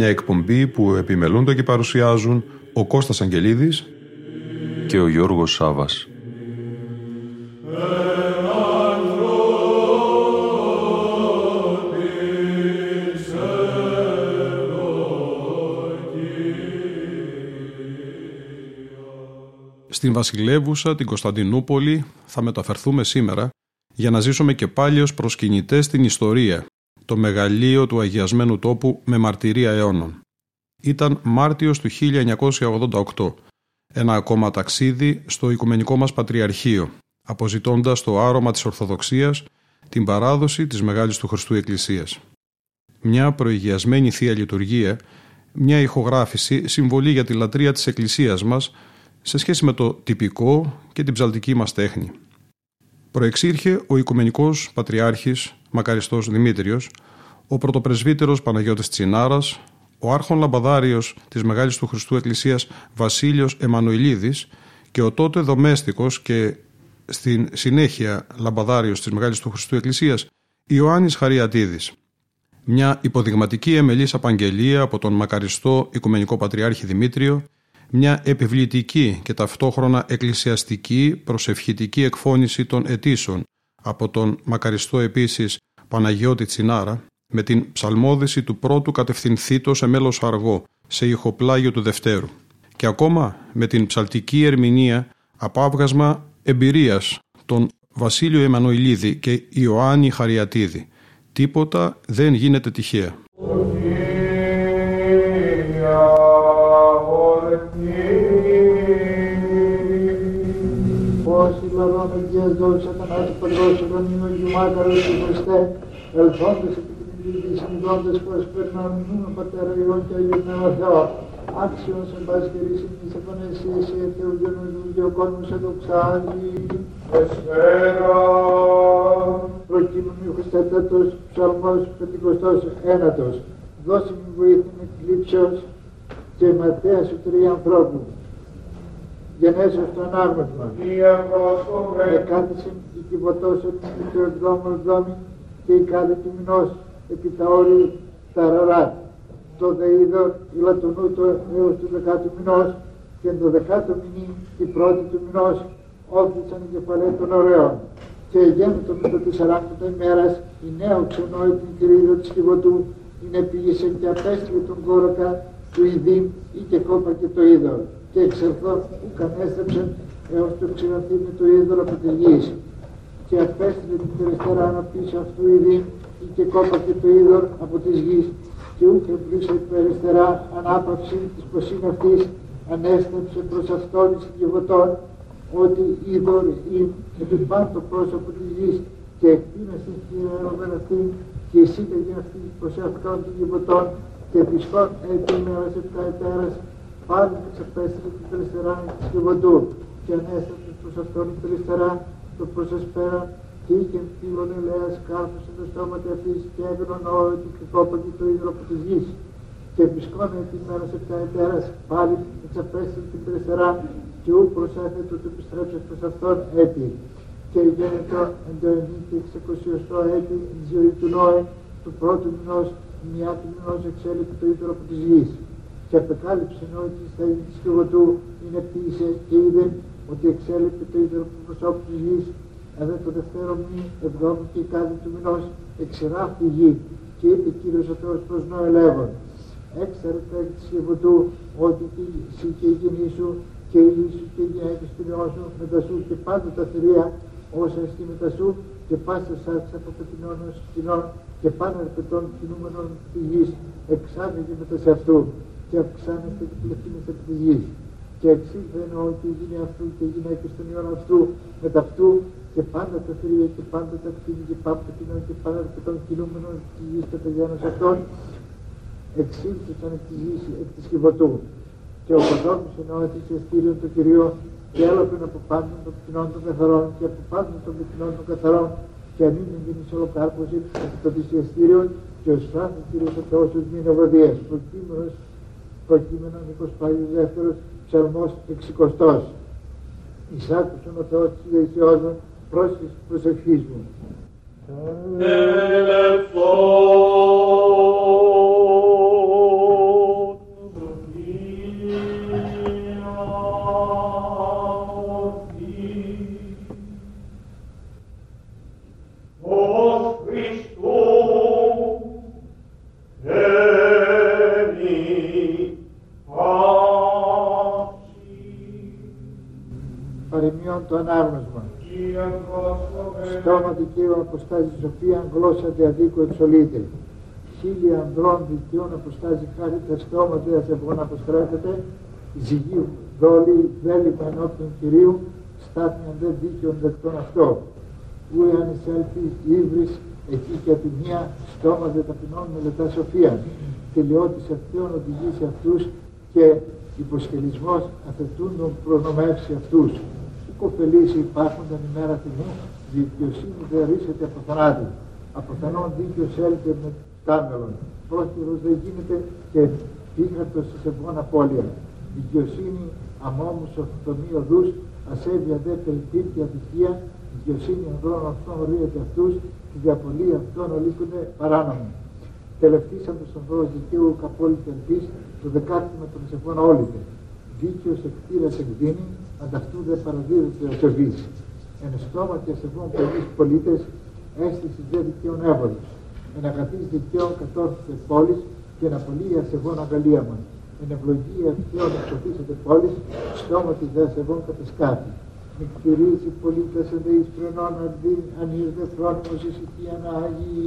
Μια εκπομπή που επιμελούνται και παρουσιάζουν ο Κώστας Αγγελίδης και ο Γιώργος Σάβας. Στην Βασιλεύουσα, την Κωνσταντινούπολη, θα μεταφερθούμε σήμερα για να ζήσουμε και πάλι ως προσκυνητές στην ιστορία, το μεγαλείο του αγιασμένου τόπου με μαρτυρία αιώνων. Ήταν Μάρτιος του 1988 ένα ακόμα ταξίδι στο Οικουμενικό μας Πατριαρχείο, αποζητώντας το άρωμα της Ορθοδοξίας, την παράδοση της Μεγάλης του Χριστού Εκκλησίας. Μια προηγιασμένη Θεία Λειτουργία, μια ηχογράφηση συμβολή για τη λατρεία της Εκκλησίας μας σε σχέση με το τυπικό και την ψαλτική μας τέχνη. Προεξήρχε ο Οικουμενικός Πατριάρχης Μακαριστός Δημήτριος, ο πρωτοπρεσβύτερος Παναγιώτης Τσινάρας, ο άρχον λαμπαδάριος της Μεγάλης του Χριστού Εκκλησίας Βασίλειος Εμμανουηλίδης και ο τότε δομέστικος και στην συνέχεια λαμπαδάριος της Μεγάλης του Χριστού Εκκλησίας Ιωάννης Χαριατίδης. Μια υποδειγματική εμελής απαγγελία από τον μακαριστό Οικουμενικό Πατριάρχη Δημήτριο, μια επιβλητική και ταυτόχρονα εκκλησιαστική προσευχητική εκφώνηση των αιτήσεων από τον μακαριστό επίσης Παναγιώτη Τσινάρα, με την ψαλμόδηση του πρώτου κατευθυνθήτως σε μέλος αργό, σε ηχοπλάγιο του δευτέρου. Και ακόμα με την ψαλτική ερμηνεία απάβγασμα εμπειρίας των Βασίλειο Εμμανουηλίδη και Ιωάννη Χαριατίδη. Τίποτα δεν γίνεται τυχαία. Συνδόντες πως περναμούν Πατέρα Υιόν και Αγίου Πνεύμα Θεό. Άξιον σε πάση και ρίσιν της επανεσίας και θεογενού και ο κόσμος σε δοξάζει. Εσφαίρα. Προκείμενο Ιχουστέτατος ψαλμός πεντηκοστός ένατος. Δώσε μου βοήθεια με κλήψεως και ματέας σου τρία ανθρώπου. Γενέσεως το ανάγνωσμα. Εκάθισε η κυβωτός ότι είναι ο δρόμος δρόμοι και η κάθε του μηνός επί τα όρη ταραρά. Το δεΐδο ηλατονού το έως του δεκάτου μηνός και το δεκάτο μηνύ η πρώτη του μηνός όφθησαν οι κεφαλαίοι των ωραίων. Και γέμιτο με το τεσσαράκοντα ημέρας η νέα οξενόη την κυρίδο της κυβωτού είναι πήγησε και απέστειλε τον κόροκα του Ιδίμ ή και κόπα και το είδο και εξερθώ που κανέστρεψε έως το ξηραθεί με το είδωλο από τη γη και απέστειλε την περιστερά να πίσω αυτού Ιδίμ και κόπακε το είδωρ από της γης. Και ούτε πλήσε περιστερά ανάπαυση της ποσήν αυτής ανέστρεψε προς αυτόν εις γεγοτών ότι είδωρ ή επιπάν το πρόσωπο της γης και εκτείνασε και αερωμένα αυτή και εισήγαγε αυτή προς αυτόν των γεγοτών και επισκόν έτσι ημέρας επτά ετέρας πάλι εξαπέστηκε την περιστερά της γεγοντού και ανέστρεψε προς αυτόν την περιστερά το προσεσπέρα και φίλων ελέας κάρφωσε το στόμα αυτής και έβγαινον όλο του και το ίδιο από της γης. Και επισκόνε την μέρα σε πια ετέρας πάλι εξαπέστηκε την περιστερά και ού προσέθετο του επιστρέψε προς αυτόν έτη. Και γένετο εντοενή και εξεκοσιωστό έτη η ζωή του Νόε του πρώτου μηνός μια του μηνός εξέλιξε το ίδιο από της γης. Και απεκάλυψε νόη της θέλης της του είναι ποιήσε και είδε ότι εξέλιξε το ίδιο από το προσώπου της γης. Εδώ το δευτέρο μη εβδόμη και κάτι του μηνός εξεράφτη η γη. Και είπε Κύριος ο Θεός προς Νοελεύον έξερε πέρα της του ότι εσύ και η γενή σου και η γη σου και η γυναίκα του νεό σου μετά σου και πάντα τα θηρία όσα εστί μετά σου και πάσα σάρξα από πετεινών ως κοινών και πάντα αρπετών κινούμενων της γης εξάγεται μετά σε αυτού και αυξάνεται και πληθύνεται από της γης. Και εξήλθε ότι η γη αυτού και η γυναίκα στον ιόν αυτού με αυτού και πάντα τα θρία και πάντα τα κτίνη και πάντα και πάντα των κινούμενων της γης και τα γένος αυτών εξήλθουσαν εκ της γης εκ της κυβωτού και ο Παντώμης εννοώθησε στήριον το Κυρίο και έλαβαν από πάντων των κτηνών των καθαρών και από πάντων των κτηνών των καθαρών. Και αν είναι γίνει ολοκάρπωση το θυσιαστήριο και ο Σφάθος Κύριος ο Θεός τους μείνει ευωδίες. Προκείμενος, προκείμενον 25 δεύτερος ψαλμός εξικοστός. Εισάκουσον ο Θεός της Ιησιός μου προς της προσευχής μου. Παροιμιών αποστάζει σοφία, γλώσσα διαδίκου εξολείται. Χίλια ανδρών δικαίων αποστάζει χάρη τα στόμα διασεβών αποστρέφεται. Ζυγίου δόλη βέλημα ενώπιον Κυρίου, στάθμιον δε δίκαιον δεκτών αυτό. Ου εάν εισέλθει ύβρις, εκεί και από μία στόμα δε ταπεινών μελετά σοφία. Τελειώτης ευθέων οδηγεί σε αυτούς και υποσχελισμός αφετούντων προνομεύσει αυτούς κοφελήσει υπάρχονταν ημέρα τιμού, δικαιοσύνη δεν ρίσεται από θανάτη. Από θανόν δίκαιος έλειπε με τάμελον. Πρόχειρος δεν γίνεται και πίχαρτος σε ευγόν απώλεια. Δικαιοσύνη αμόμους ορθοτομή οδούς, ασέβεια δε πελπίρτη αδικία, δικαιοσύνη ανδρών αυτών ορίεται αυτούς, τη διαπολία αυτών ολίκονται παράνομοι. Τελευτήσαν τους ανδρός δικαίου καπόλυτη ελπίς, το δεκάτημα των σεφών όλητε. Δίκαιος εκτήρας εκδίνει, ανταυτού δεν παραδίδεται ο σεβής. Εν στόμα και σεβών πολλοί πολίτες, αίσθηση δε δικαίων έβολης. Εν αγαθής δικαίων κατόρθωσε πόλης και εν απολύει ασεβών αγαλίαμον. Εν ευλογία δικαίων εξοφίσατε πόλης, στόμα της δε σεβών κατασκάτη. Μη κτηρίζει πολίτες εν δε εις πρενών αν ήρθε φρόνιμος ησυχίαν Άγιοι.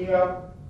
Εκκλησία,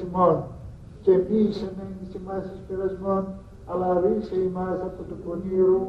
ημών. Και μη σε μένεις ημάς εις πειρασμών, αλλά ρίξε ημάς από το πονήρου.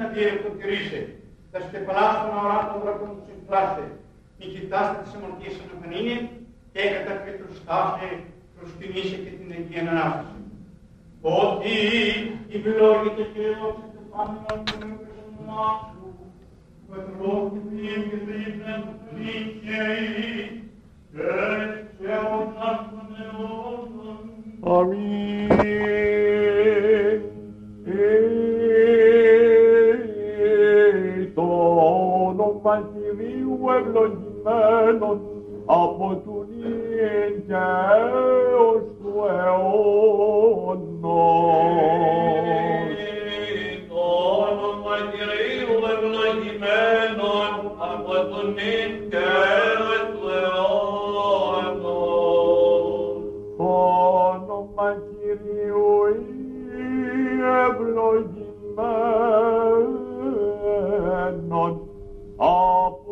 Να διευκοτηρήσε, τα στεπαλάστα να ορά των δράκων του συμφλάστε, μη κοιτάστε τις αμαρτίες αναφανίνε και κατακρίτως στάστε, προσκυνήσε και την Αγία Ανάσταση. Ότι η πλόγητε και όξετε πάνω να τον εμπρεσμά σου, Αμήν. Ε, Το όνομα Κυρίου ευλογημένον από του νυν και έως του αιώνος. Το όνομα Κυρίου ευλογημένον από τον νυν και έως του αιώνος. όνομα Κυρίου ευλογημένον από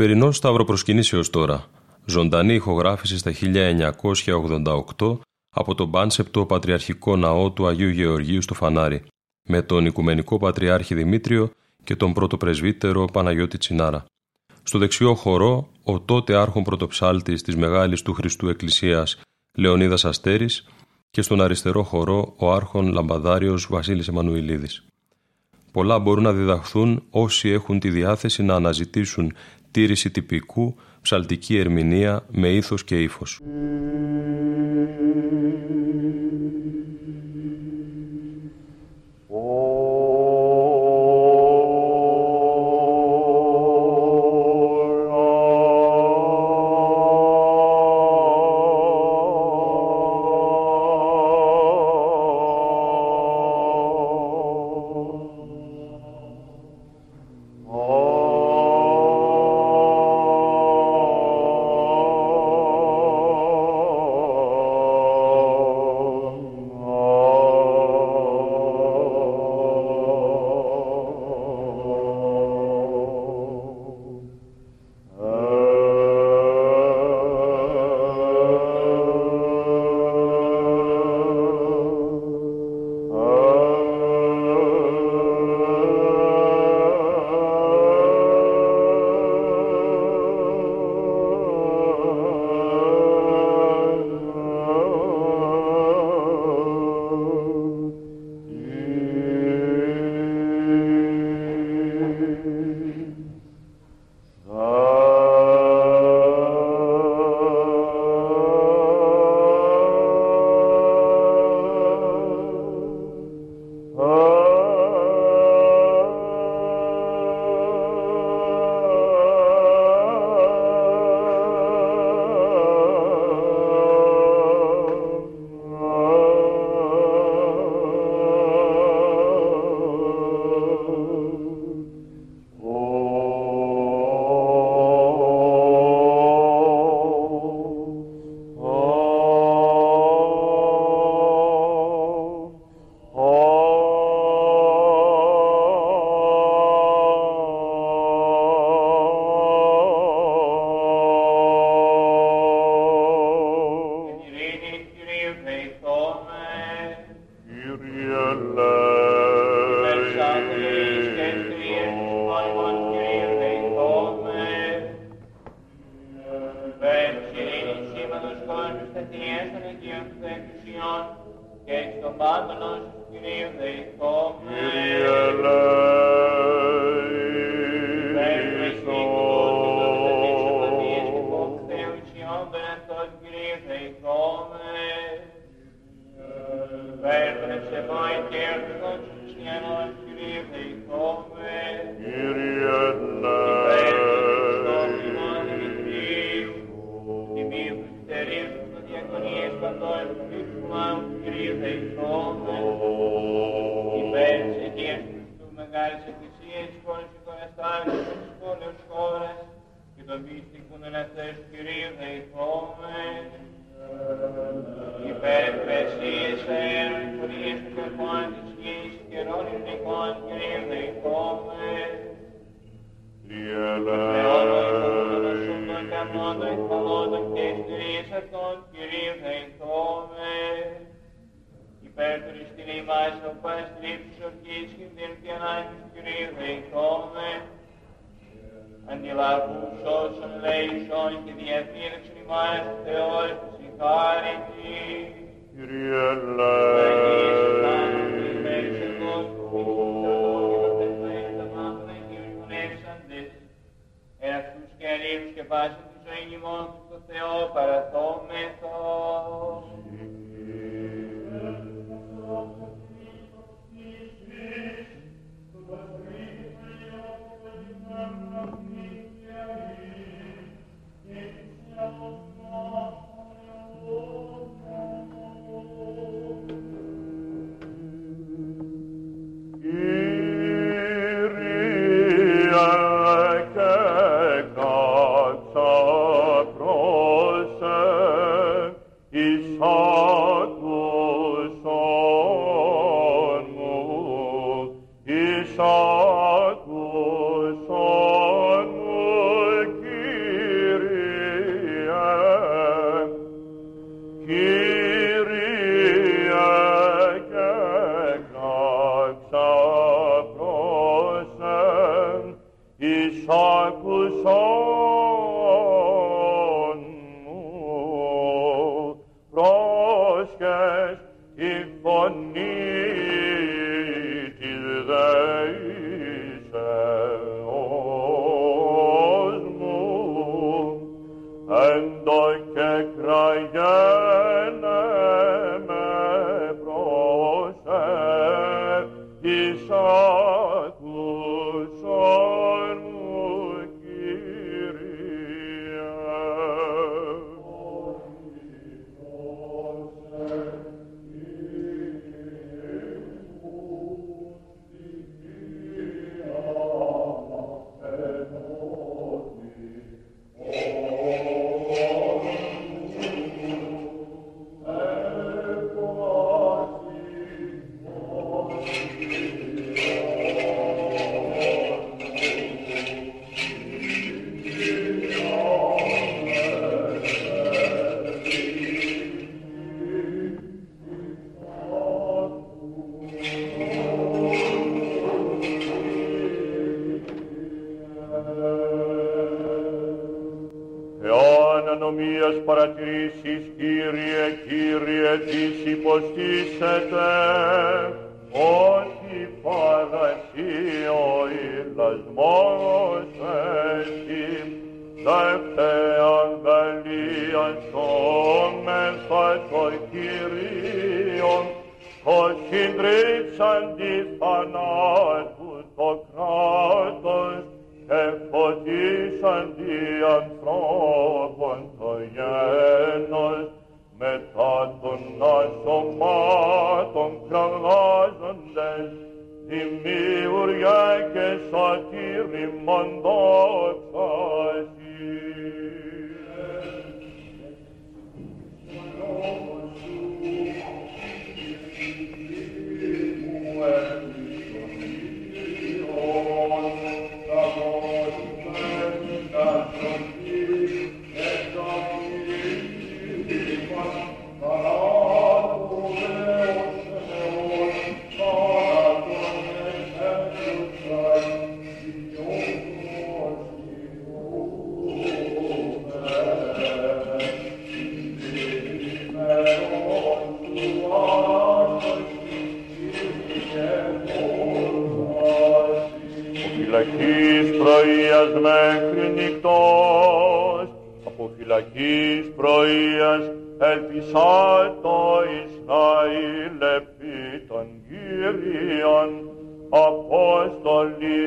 Εσπερινό Σταυροπροσκυνήσεως τώρα. Ζωντανή ηχογράφηση στα 1988 από τον πάνσεπτο Πατριαρχικό Ναό του Αγίου Γεωργίου στο Φανάρι με τον Οικουμενικό Πατριάρχη Δημήτριο και τον πρώτο πρεσβύτερο Παναγιώτη Τσινάρα. Στο δεξιό χορό, ο τότε άρχον πρωτοψάλτης της Μεγάλης του Χριστού Εκκλησίας Λεωνίδας Αστέρης και στον αριστερό χορό ο άρχον λαμπαδάριος Βασίλης Εμμανουηλίδης. Πολλά μπορούν να διδαχθούν όσοι έχουν τη διάθεση να αναζητήσουν τήρηση τυπικού, ψαλτική ερμηνεία με ήθος και ύφος. Νυχτός, από φυλακής πρωίας ελπισά το Ισραήλ επί των Κύριων, Απόστολοι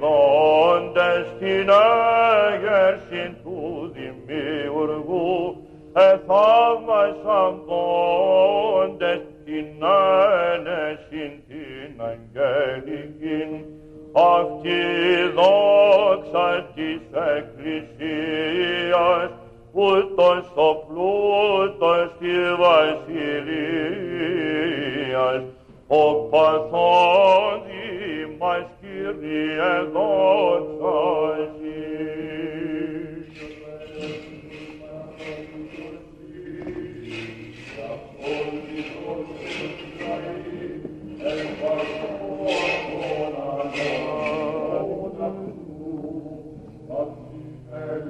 δόντες την έγερση του Δημιουργού, εθαύμασαν δόντες την ένεση την αγγελική, αυτή δόξα της Εκκλησίας, ούτως ο πλούτος της Βασιλείας, ο παθόδη μας Κύριε ad tu ad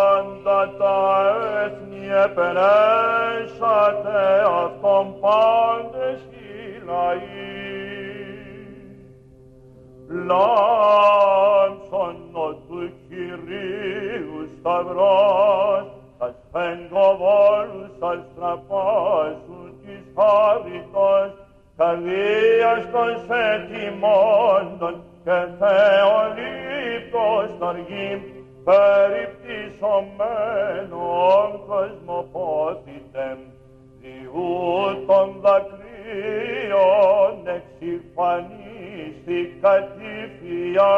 πάντα τα έθνη επενέσατε αυτόν πάντες οι λαοί. Λάμψον του Κυρίου σταυρός, σας φεγγοβόλους σας τραπάσουν της χάριτος, καρδίας των ετοιμώντων και θεολήπτος ταργή, περιπτυσσομένων κοσμοπόθητεμ, διού των δακρύων εξυφανίστηκα τη φυά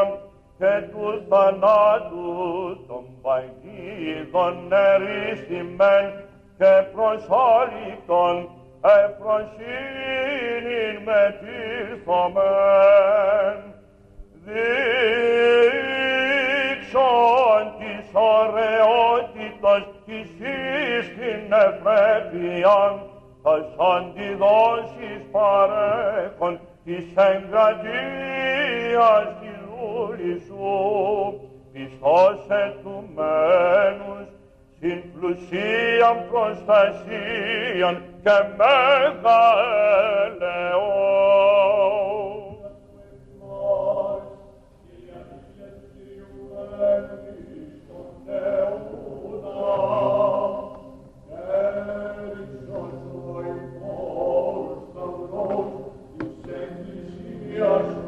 και τους θανάτους των παγίδων ερίστημεν και προσόληπτων εφροσύνην με τυρθωμέν. Δείξον της ωραιότητας της εις την ευπρέπειαν, τας αντιδόσεις παρέχον της εγκρατείας της δούλης σου, πιστός ετουμένους, στην πλουσίαν προστασίαν και μέγα Dios.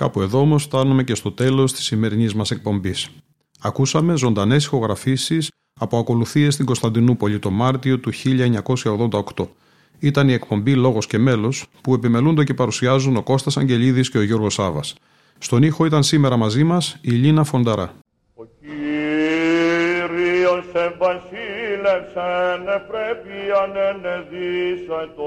Κάπου εδώ όμως φτάνουμε και στο τέλος της σημερινής μας εκπομπής. Ακούσαμε ζωντανές ηχογραφήσεις από ακολουθίες στην Κωνσταντινούπολη το Μάρτιο του 1988. Ήταν η εκπομπή Λόγος και Μέλος που επιμελούνται και παρουσιάζουν ο Κώστας Αγγελίδης και ο Γιώργος Σάβας. Στον ήχο ήταν σήμερα μαζί μας η Λίνα Φονταρά. Ο Κύριος ευασίλευσεν πρέπει ανενεδίσατο. Ο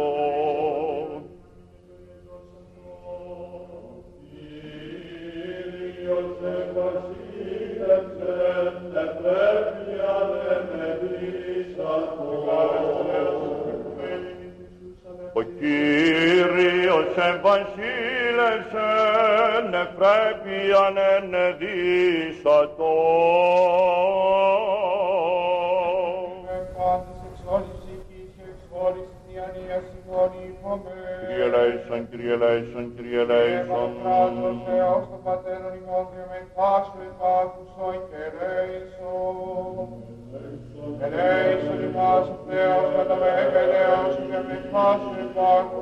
πρέπει ανενεδίσατο. Με πάντης εξ όλης ψυχής και εξ όλης διανοίας συμφωνήφομαι. Κύριε Λέησον, Κύριε Λέησον, Κύριε Λέησον. Λέησον. Θεός των Πατέρων ημών διαμετάσου επάκουσον και λέησον. Ελέησον ημάς ο Θεός κατά με επελέος και μετάσου επάκουσον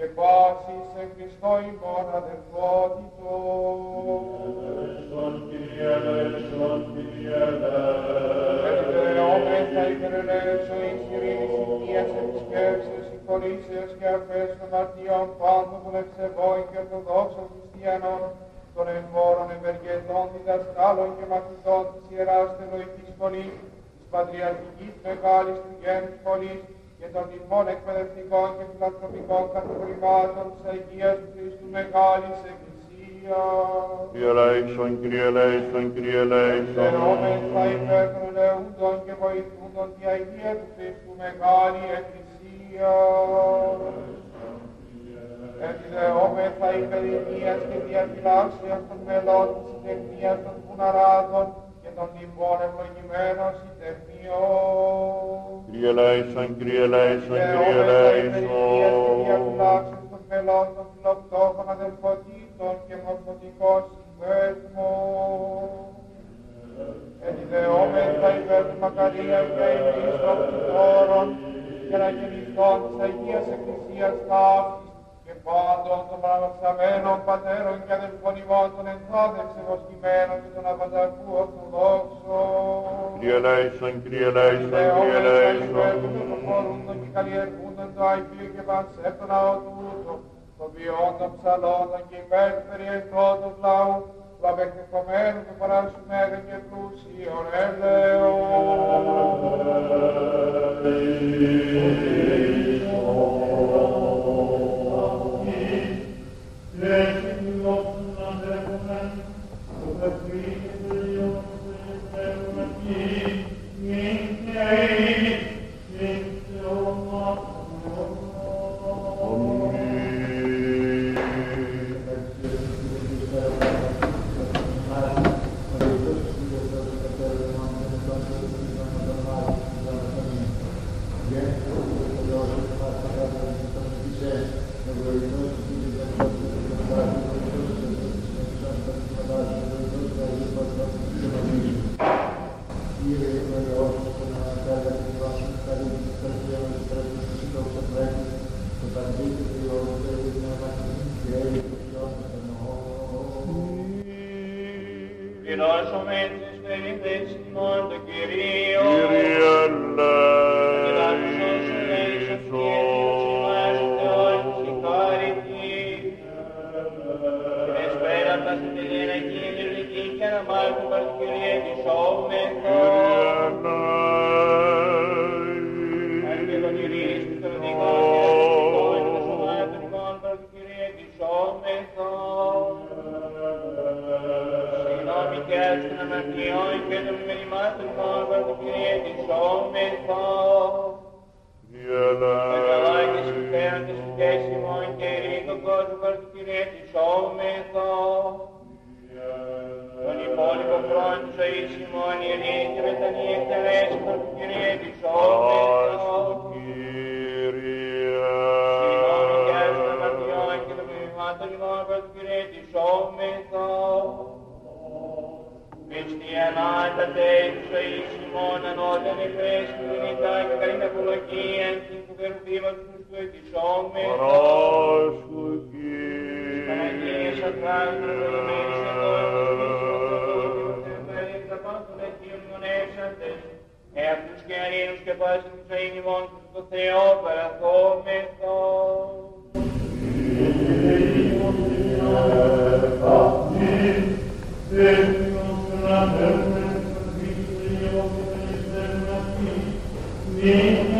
τα υπέρ των ευσεβών Λέησον. και ορθοδόξων χριστιανών. Ελέομεθα υπέρ του Αρχιεπισκόπου ημών Δημητρίου. Κύριε Λέησον, Κύριε Λέησον, Κύριε Των ημών των Λέησον. ιερέων, ιερομονάχων, ιερδιακόνων και μοναχών και πάσης σε Χριστώ ημών αδελφότητος. Ελεόμεθα υπερελεύσω εις ειρήνης υγείας επισκέψεως, συγχωρήσεως και αφές των αρτιών πάντων των ευσεβών και ορθοδόξων χριστιανών, των εμπόρων ευεργετών διδασκάλων και μαθητών της Ιεράς Θεολογικής Σχολής, της Πατριαρχικής Μεγάλης του Γέννου Σχολής και των τυπών εκπαιδευτικών και φιλανθρωπικών κατηγορημάτων της Αγίας του Χριστού Μεγάλης Εκκλησίας. Κύριε Λέησον, Κύριε Λέησον, Κύριε Ελεόμεθα Λέησον. υπέρ των ελεούντων και βοηθούντων τη Αγία του Χριστού Μεγάλη Εκκλησία. Επιδεόμεθα υπέρ υγείας και διαφυλάξεως των μελών της συντεχνίας των κουναράτων και των λοιπόν ευλογημένων συντεχνιών. Κύριε Λέησον, Κύριε Λέησον, Κύριε Ελεόμεθα υπέρ υγείας και Λέησον. διαφυλάξεως των μελών των Κύριε Λέησον, Κύριε Λέησον, Κύριε Λέησον. Προχωρούντων και καλλιεργούντων το Αγίο και πανσέπτο ναό τούτο, των βιών των ψαλών και υπέρ του περιεχόντος λαού, του απεκτεκομένου και παράσουμενου και πλούσιον Amen. Kyrie, Kyrie, Kyrie, Kyrie, Kyrie, Kyrie, Kyrie, Kyrie, Kyrie, Kyrie, Kyrie, Πάτερ Εκρέστου, γεννητά και καλήν απολογία, στην κουβερδίμα του Χριστού ετησόμε. Παράσου, Κύριε. Παναγία, σατράς, προδομένης, και αρήνους και πάση τους αείμνημών τους, το Θεό παραθόμεθο. Amen. Amen.